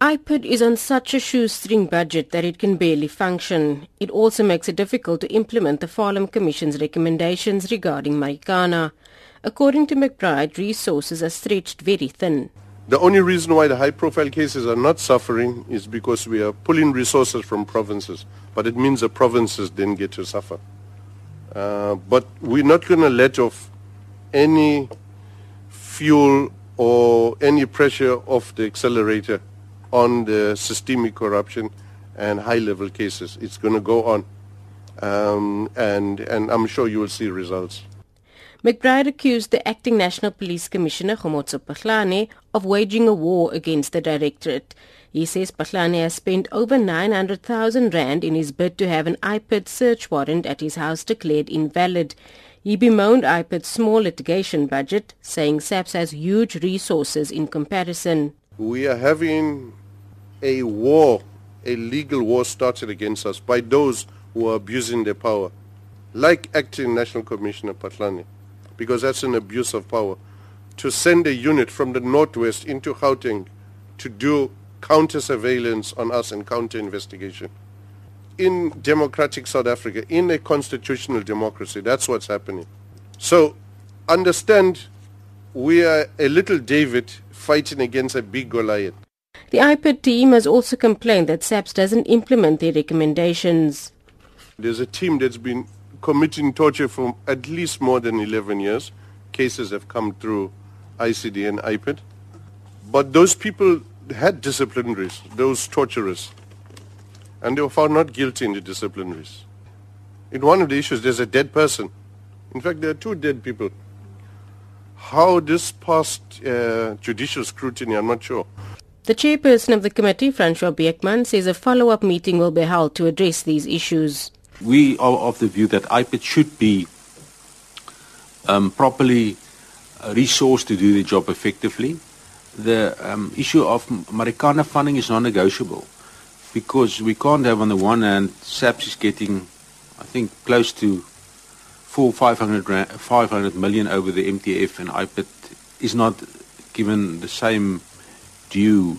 IPID is on such a shoestring budget that it can barely function. It also makes it difficult to implement the Farlam Commission's recommendations regarding Marikana. According to McBride, resources are stretched very thin. The only reason why the high-profile cases are not suffering is because we are pulling resources from provinces, but it means the provinces then get to suffer. Uh, but we're not going to let off any fuel or any pressure off the accelerator on the systemic corruption and high-level cases. It's going to go on, um, and, and I'm sure you will see results. McBride accused the acting National Police Commissioner, Khomotso Phahlane, of waging a war against the directorate. He says Phahlane has spent over 900,000 rand in his bid to have an IPID search warrant at his house declared invalid. He bemoaned IPID's small litigation budget, saying SAPS has huge resources in comparison. We are having a war, a legal war started against us by those who are abusing their power, like acting National Commissioner Phahlane, because that's an abuse of power, to send a unit from the northwest into Gauteng to do counter surveillance on us and counter investigation. In democratic South Africa, in a constitutional democracy, that's what's happening. So understand we are a little David fighting against a big Goliath. The IPID team has also complained that SAPS doesn't implement their recommendations. There's a team that's been committing torture for at least more than 11 years. Cases have come through ICD and IPID. But those people had disciplinaries, those torturers, and they were found not guilty in the disciplinaries. In one of the issues, there's a dead person. In fact, there are two dead people. How this passed uh, judicial scrutiny, I'm not sure. The chairperson of the committee, Francois Beukman, says a follow-up meeting will be held to address these issues. We are of the view that IPID should be um, properly uh, resourced to do the job effectively. The um, issue of Marikana funding is non-negotiable because we can't have on the one hand SAPS is getting, I think, close to four, 500, 500 million over the MTF and IPID is not given the same due